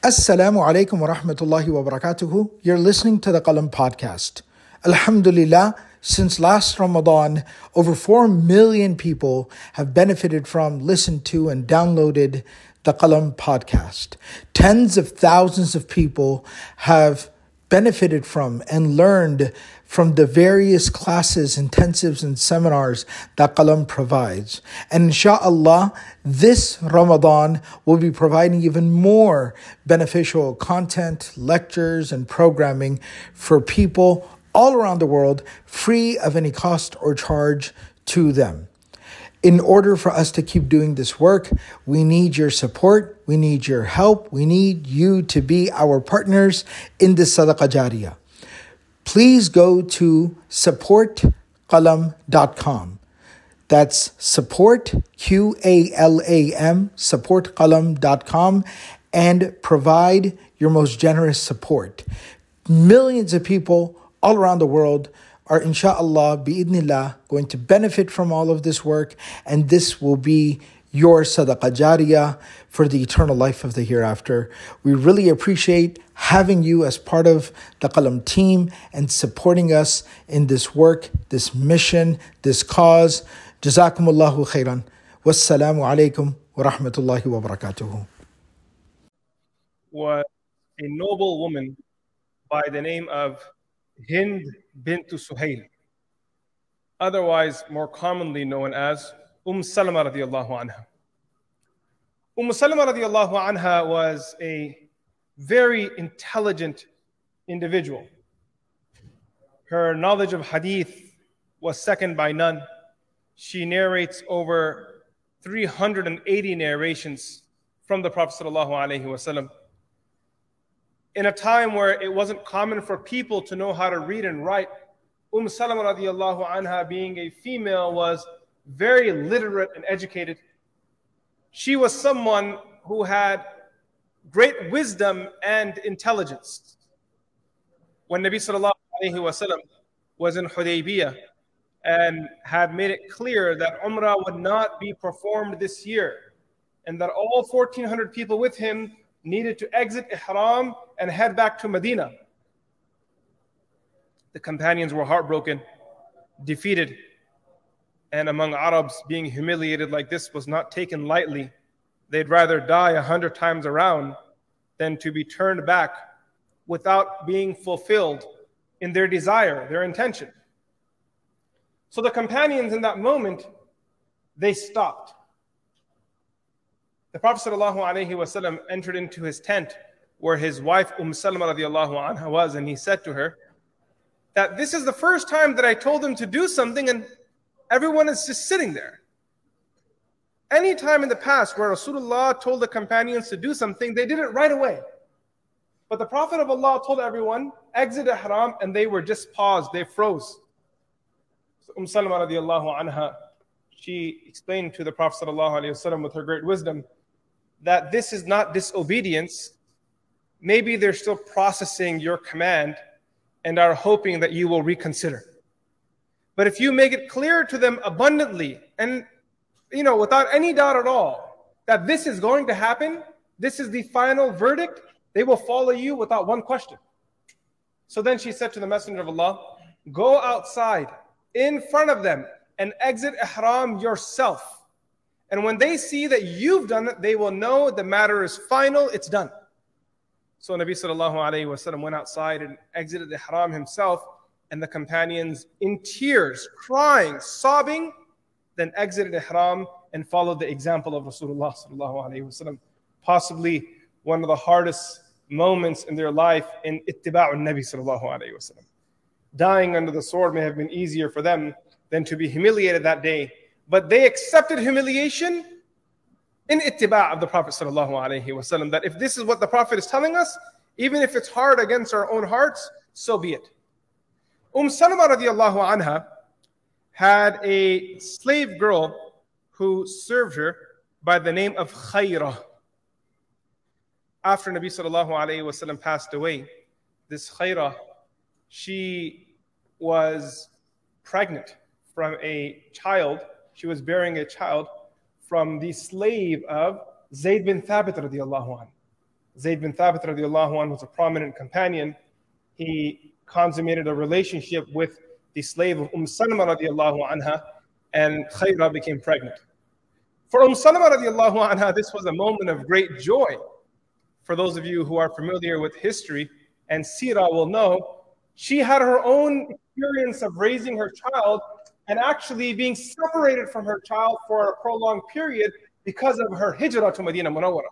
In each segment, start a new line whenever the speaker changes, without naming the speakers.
Assalamu alaikum wa rahmatullahi wa. You're listening to the Qalam podcast. Alhamdulillah, since last Ramadan, over 4 million people have benefited from, listened to, and downloaded the Qalam podcast. Tens of thousands of people have benefited from and learned from the various classes, intensives, and seminars that Qalam provides. And inshallah, this Ramadan will be providing even more beneficial content, lectures, and programming for people all around the world, free of any cost or charge to them in order for us to keep doing this work, we need your support, we need your help, we need you to be our partners in this sadaqah jariyah. Please go to supportqalam.com. That's support, Q A L A M, supportqalam.com, and provide your most generous support. Millions of people all around the world are inshallah bi'idnillah going to benefit from all of this work and this will be your sadaqah jariyah for the eternal life of the hereafter. We really appreciate having you as part of the Qalam team and supporting us in this work, this mission, this cause. Jazakumullahu khairan. Wassalamu alaikum wa rahmatullahi wa barakatuhu.
Was a noble woman by the name of Hind bint Suhail, otherwise more commonly known as Umm Salama radiallahu anha. Umm Salama radiallahu anha was a very intelligent individual. Her knowledge of hadith was second by none. She narrates over 380 narrations from the Prophet sallallahu alaihi wasallam in a time where it wasn't common for people to know how to read and write, Umm Salama radiallahu anha, being a female, was very literate and educated. She was someone who had great wisdom and intelligence. When Nabi sallallahu wasallam was in Hudaybiyah and had made it clear that Umrah would not be performed this year, and that all 1,400 people with him needed to exit Ihram and head back to Medina. The companions were heartbroken, defeated, and among Arabs, being humiliated like this was not taken lightly. They'd rather die a hundred times around than to be turned back without being fulfilled in their desire, their intention. So the companions in that moment, they stopped. The Prophet ﷺ entered into his tent where his wife Umm Salama was, and he said to her that this is the first time that I told them to do something and everyone is just sitting there. Any time in the past where Rasulullah told the companions to do something, they did it right away. But the Prophet of Allah told everyone, exit ihram, and they were just paused, they froze. So Umm Salama radiallahu anha, she explained to the Prophet ﷺ with her great wisdom that this is not disobedience, maybe they're still processing your command and are hoping that you will reconsider. But if you make it clear to them abundantly and you know without any doubt at all that this is going to happen, this is the final verdict, they will follow you without one question. So then she said to the Messenger of Allah, Go outside in front of them and exit ihram yourself. And when they see that you've done it, they will know the matter is final, it's done. So Nabi sallallahu alayhi wasallam went outside and exited the ihram himself, and the companions in tears, crying, sobbing, then exited the ihram and followed the example of Rasulullah sallallahu alayhi. Possibly one of the hardest moments in their life in ittiba'u Nabi sallallahu alayhi wasallam. Dying under the sword may have been easier for them than to be humiliated that day. But they accepted humiliation in ittiba' of the Prophet wasallam. That if this is what the Prophet is telling us, even if it's hard against our own hearts, so be it. Umm Salama radiallahu anha had a slave girl who served her by the name of Khayra. After Nabi sallallahu alayhi wasallam passed away, this Khayra, she was pregnant from a child. She was bearing a child from the slave of Zayd bin Thabit radiallahu anh. Zayd bin Thabit radiallahu anhu was a prominent companion. He consummated a relationship with the slave of Umm Salama radiallahu anha, and Khayra became pregnant. For Umm Salama radiallahu anha, this was a moment of great joy. For those of you who are familiar with history and Sira will know, she had her own experience of raising her child and actually being separated from her child for a prolonged period because of her hijrah to Medina Munawwara.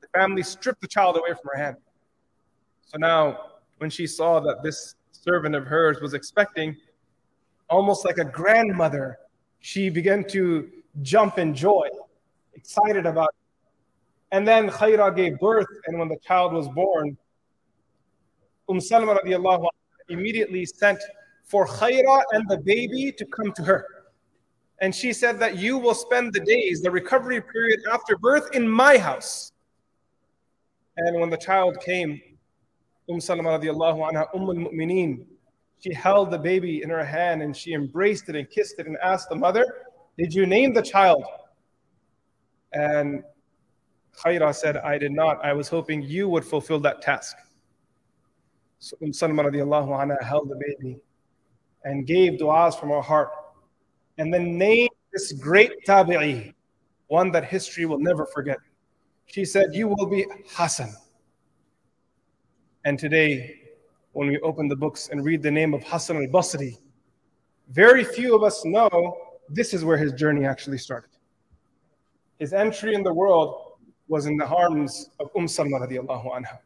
The family stripped the child away from her hand. So now, when she saw that this servant of hers was expecting, almost like a grandmother, she began to jump in joy, excited about it. And then Khayra gave birth, and when the child was born, Umm Salama radiallahu immediately sent for Khayra and the baby to come to her. And she said that you will spend the days, the recovery period after birth, in my house. And when the child came, Umm Salama radiallahu anha, Umm al-Mu'mineen, she held the baby in her hand and she embraced it and kissed it and asked the mother, Did you name the child? And Khayra said, I did not. I was hoping you would fulfill that task. So Umm Salama radiallahu anha held the baby and gave du'as from her heart and then named this great tabi'i, one that history will never forget. She said, You will be Hasan. And today, when we open the books and read the name of Hasan al Basri, very few of us know this is where his journey actually started. His entry in the world was in the arms of Umm Salma radiallahu anha,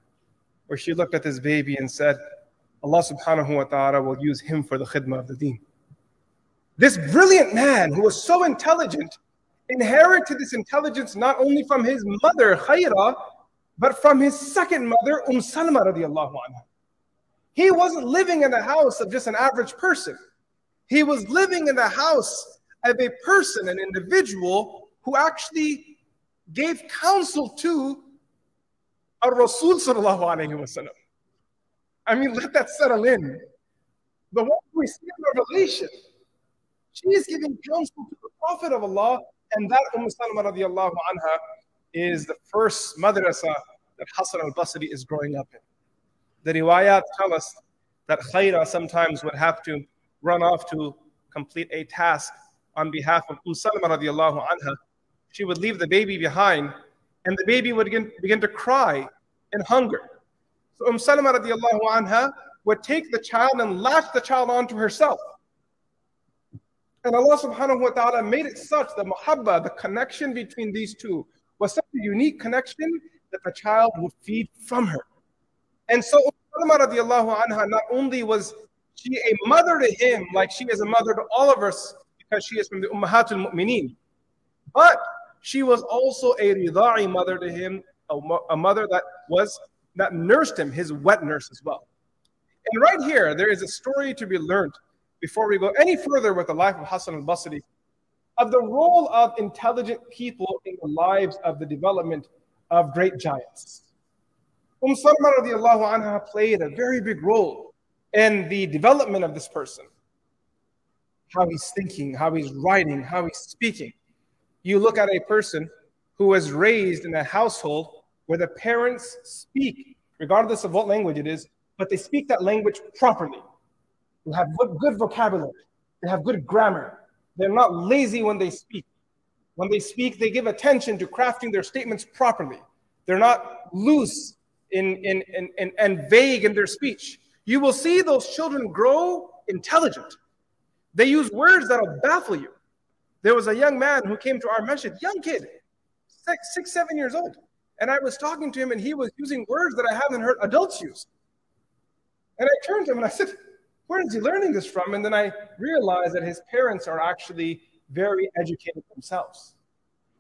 where she looked at this baby and said, Allah subhanahu wa ta'ala will use him for the khidmah of the deen. This brilliant man who was so intelligent inherited this intelligence not only from his mother, Khayra, but from his second mother, Umm Salma radiallahu anha. He wasn't living in the house of just an average person. He was living in the house of a person, an individual who actually gave counsel to a Rasul sallallahu alayhi. I mean, let that settle in. The one we see in the revelation she is giving counsel to the Prophet of Allah, and that Umm Salama radiallahu anha is the first madrasa that Hasan al Basri is growing up in. The riwayat tell us that Khayra sometimes would have to run off to complete a task on behalf of Umm Salama radiallahu anha. She would leave the baby behind, and the baby would begin, begin to cry in hunger. So Umm Salama radiallahu anha would take the child and latch the child onto herself. And Allah subhanahu wa ta'ala made it such that muhabba, the connection between these two, was such a unique connection that the child would feed from her. And so anha, not only was she a mother to him, like she is a mother to all of us, because she is from the Ummahatul Mu'mineen, but she was also a rida'i mother to him, a, a mother that was that nursed him, his wet nurse as well. And right here, there is a story to be learned before we go any further with the life of Hasan al Basri, of the role of intelligent people in the lives of the development of great giants. Umm Salma radiallahu anha played a very big role in the development of this person. How he's thinking, how he's writing, how he's speaking. You look at a person who was raised in a household where the parents speak, regardless of what language it is, but they speak that language properly They have good vocabulary, they have good grammar. They're not lazy when they speak. When they speak, they give attention to crafting their statements properly. They're not loose in, in, in, in, and vague in their speech. You will see those children grow intelligent. They use words that'll baffle you. There was a young man who came to our masjid, young kid, six, six, seven years old. And I was talking to him, and he was using words that I haven't heard adults use. And I turned to him and I said, where is he learning this from? And then I realized that his parents are actually very educated themselves.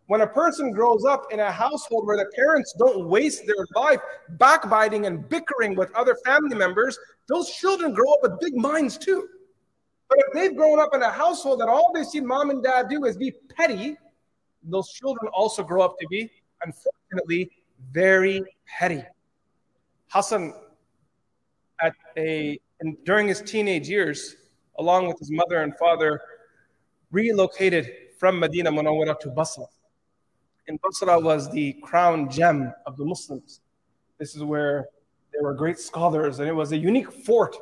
When a person grows up in a household where the parents don't waste their life backbiting and bickering with other family members, those children grow up with big minds too. But if they've grown up in a household that all they see mom and dad do is be petty, those children also grow up to be, unfortunately, very petty. Hasan, at a and during his teenage years, along with his mother and father, relocated from Medina Munawwara to Basra. And Basra was the crown gem of the Muslims. This is where there were great scholars, and it was a unique fort.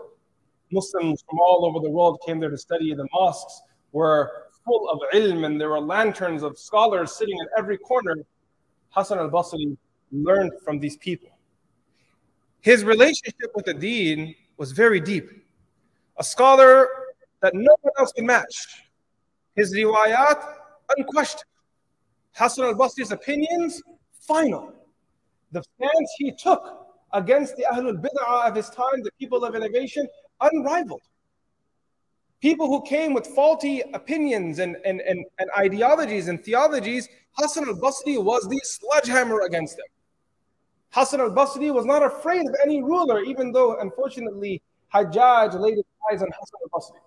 Muslims from all over the world came there to study. The mosques were full of ilm, and there were lanterns of scholars sitting in every corner. Hasan al Basri learned from these people. His relationship with the deen was very deep. A scholar that no one else can match. His riwayat, unquestioned. Hasan al Basri's opinions, final. The stance he took against the Ahlul Bid'ah of his time, the people of innovation, unrivaled. People who came with faulty opinions and, and, and, and ideologies and theologies, Hasan al Basri was the sledgehammer against them. Hasan al Basri was not afraid of any ruler, even though, unfortunately, Hajjaj laid his eyes on Hasan al Basri.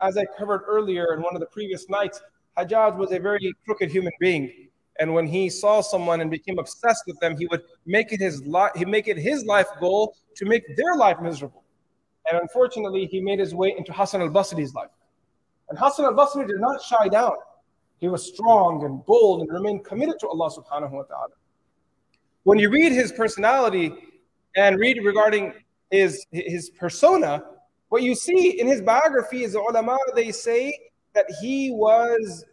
As I covered earlier in one of the previous nights, Hajjaj was a very crooked human being. And when he saw someone and became obsessed with them, he would make it his life, he make it his life goal to make their life miserable. And unfortunately, he made his way into Hasan al-Basri's life. And Hasan al-Basri did not shy down. He was strong and bold and remained committed to Allah subhanahu wa ta'ala. When you read his personality and read regarding his, his persona, what you see in his biography is the ulama, they say that he was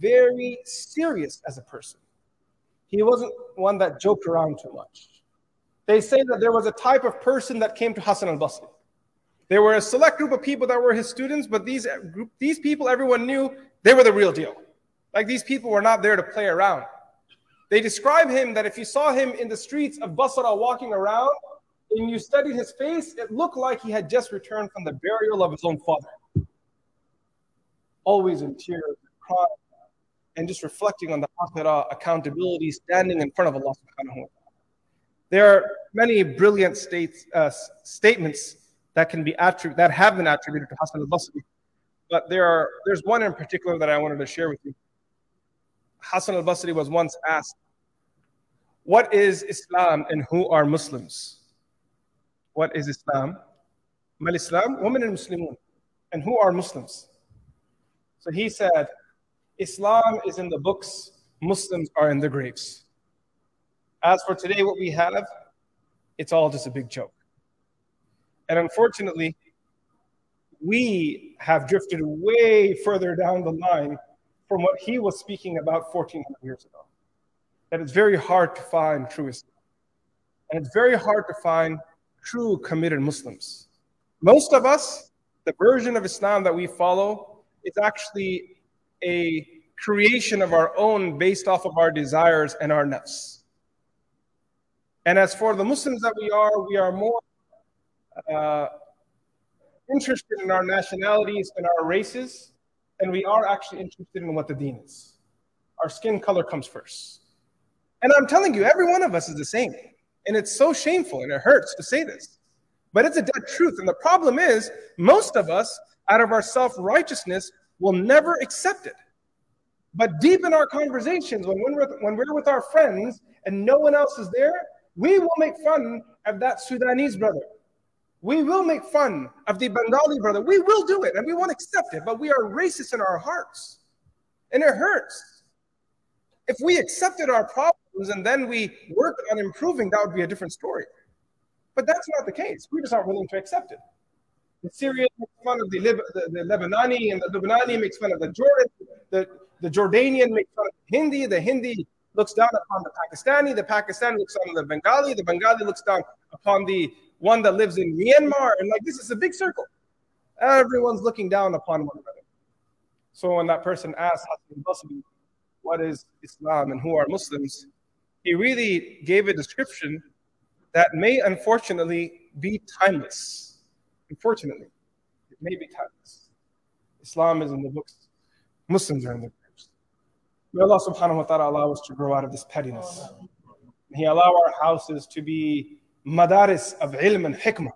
very serious as a person. He wasn't one that joked around too much. They say that there was a type of person that came to Hasan al Basri. There were a select group of people that were his students, but these, group, these people, everyone knew they were the real deal. Like these people were not there to play around. They describe him that if you saw him in the streets of Basra walking around and you studied his face, it looked like he had just returned from the burial of his own father. Always in tears, crying, and just reflecting on the akhirah accountability, standing in front of Allah subhanahu wa ta'ala. There are many brilliant states, uh, statements that can be attrib- that have been attributed to Hasan al-Basri, but there are there's one in particular that I wanted to share with you. Hasan al-Basri was once asked, "What is Islam and who are Muslims?" What is Islam? Mal Islam, women and Muslimun, and who are Muslims? So he said, Islam is in the books, Muslims are in the graves. As for today, what we have, it's all just a big joke. And unfortunately, we have drifted way further down the line from what he was speaking about 1400 years ago. That it's very hard to find true Islam. And it's very hard to find true committed Muslims. Most of us, the version of Islam that we follow, is actually a creation of our own based off of our desires and our nafs. And as for the Muslims that we are, we are more uh, interested in our nationalities and our races, and we are actually interested in what the deen is. Our skin color comes first. And I'm telling you, every one of us is the same. And it's so shameful and it hurts to say this. But it's a dead truth. And the problem is, most of us, out of our self righteousness, will never accept it. But deep in our conversations, when we're, when we're with our friends and no one else is there, we will make fun of that Sudanese brother. We will make fun of the Bengali brother. We will do it and we won't accept it, but we are racist in our hearts. And it hurts. If we accepted our problems and then we work on improving, that would be a different story. But that's not the case. We just aren't willing to accept it. The Syrian makes fun of the, Lib- the, the Lebanese, and the Lebanese makes fun of the Jordan. The, the Jordanian makes fun of the Hindi. The Hindi looks down upon the Pakistani. The Pakistani looks down on the Bengali. The Bengali looks down upon the one that lives in Myanmar. And like this is a big circle. Everyone's looking down upon one another. So when that person asks, what is Islam and who are Muslims, he really gave a description that may unfortunately be timeless. Unfortunately, it may be timeless. Islam is in the books, Muslims are in the books. May Allah subhanahu wa ta'ala allow us to grow out of this pettiness. May He allow our houses to be madaris of ilm and hikmah.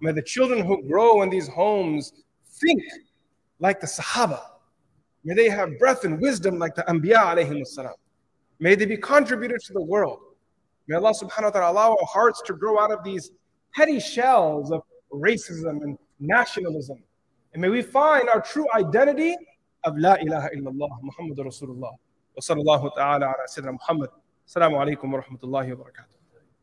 May the children who grow in these homes think like the Sahaba. May they have breath and wisdom like the Anbiya alayhim salam. May they be contributors to the world. May Allah subhanahu wa ta'ala allow our hearts to grow out of these petty shells of racism and nationalism. And may we find our true identity of La ilaha illallah Muhammad Rasulullah. Wa sallallahu ta'ala ala Sayyidina Muhammad. Assalamu alaikum wa rahmatullahi wa barakatuh.